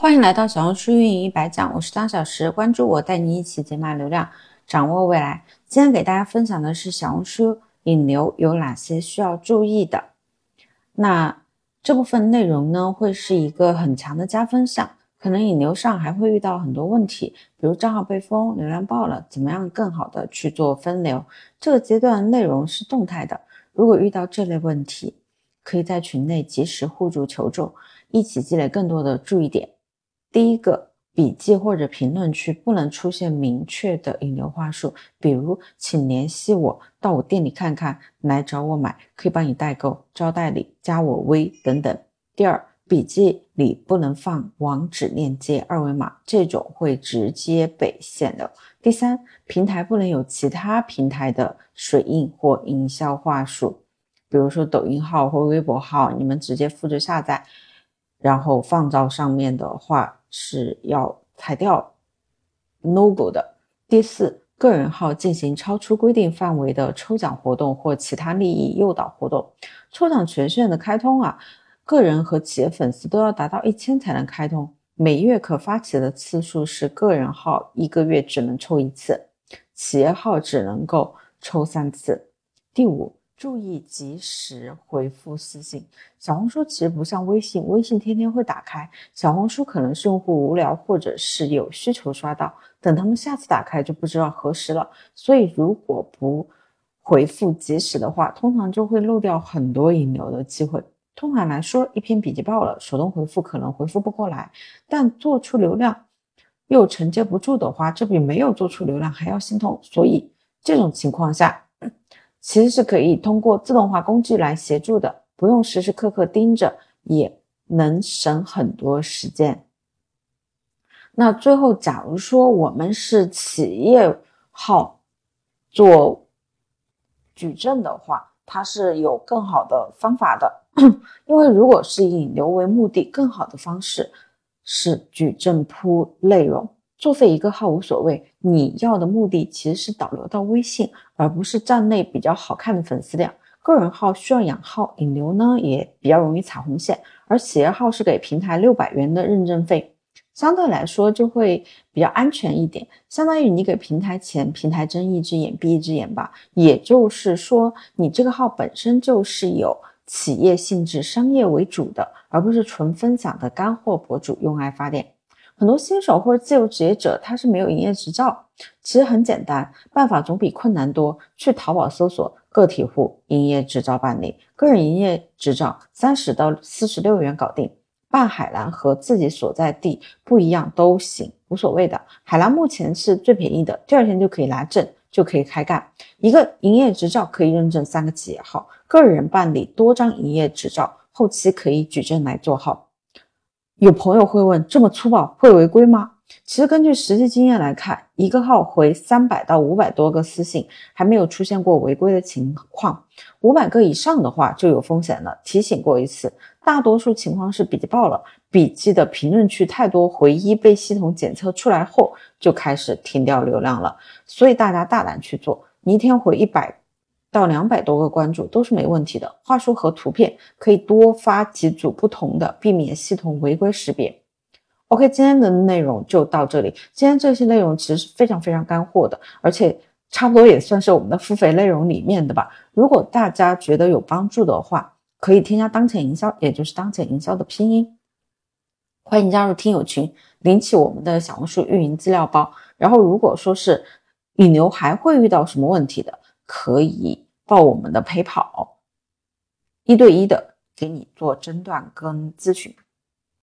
欢迎来到小红书运营一百讲，我是张小石，关注我，带你一起解码流量，掌握未来。今天给大家分享的是小红书引流有哪些需要注意的。那这部分内容呢，会是一个很强的加分项，可能引流上还会遇到很多问题，比如账号被封、流量爆了，怎么样更好的去做分流？这个阶段内容是动态的，如果遇到这类问题，可以在群内及时互助求助，一起积累更多的注意点。第一个笔记或者评论区不能出现明确的引流话术，比如请联系我，到我店里看看，来找我买，可以帮你代购，招代理，加我微等等。第二，笔记里不能放网址链接、二维码，这种会直接被限流。第三，平台不能有其他平台的水印或营销话术，比如说抖音号或微博号，你们直接复制下载，然后放到上面的话。是要裁掉 logo 的。第四，个人号进行超出规定范围的抽奖活动或其他利益诱导活动，抽奖权限的开通啊，个人和企业粉丝都要达到一千才能开通。每月可发起的次数是个人号一个月只能抽一次，企业号只能够抽三次。第五。注意及时回复私信。小红书其实不像微信，微信天天会打开，小红书可能是用户无聊或者是有需求刷到，等他们下次打开就不知道何时了。所以如果不回复及时的话，通常就会漏掉很多引流的机会。通常来说，一篇笔记爆了，手动回复可能回复不过来，但做出流量又承接不住的话，这比没有做出流量还要心痛。所以这种情况下。其实是可以通过自动化工具来协助的，不用时时刻刻盯着，也能省很多时间。那最后，假如说我们是企业号做矩阵的话，它是有更好的方法的，因为如果是引流为目的，更好的方式是矩阵铺内容。作废一个号无所谓，你要的目的其实是导流到微信，而不是站内比较好看的粉丝量。个人号需要养号引流呢，也比较容易踩红线。而企业号是给平台六百元的认证费，相对来说就会比较安全一点，相当于你给平台钱，平台睁一只眼闭一只眼吧。也就是说，你这个号本身就是有企业性质、商业为主的，而不是纯分享的干货博主，用爱发电。很多新手或者自由职业者，他是没有营业执照。其实很简单，办法总比困难多。去淘宝搜索“个体户营业执照办理”，个人营业执照三十到四十六元搞定。办海蓝和自己所在地不一样都行，无所谓的。海蓝目前是最便宜的，第二天就可以拿证，就可以开干。一个营业执照可以认证三个企业号，个人办理多张营业执照，后期可以举证来做号。有朋友会问：这么粗暴会违规吗？其实根据实际经验来看，一个号回三百到五百多个私信，还没有出现过违规的情况。五百个以上的话就有风险了。提醒过一次，大多数情况是笔记爆了，笔记的评论区太多回一被系统检测出来后，就开始停掉流量了。所以大家大胆去做，你一天回一百。到两百多个关注都是没问题的。话术和图片可以多发几组不同的，避免系统违规识别。OK，今天的内容就到这里。今天这些内容其实是非常非常干货的，而且差不多也算是我们的付费内容里面的吧。如果大家觉得有帮助的话，可以添加当前营销，也就是当前营销的拼音。欢迎加入听友群，领取我们的小红书运营资料包。然后，如果说是引流还会遇到什么问题的？可以报我们的陪跑，一对一的给你做诊断跟咨询。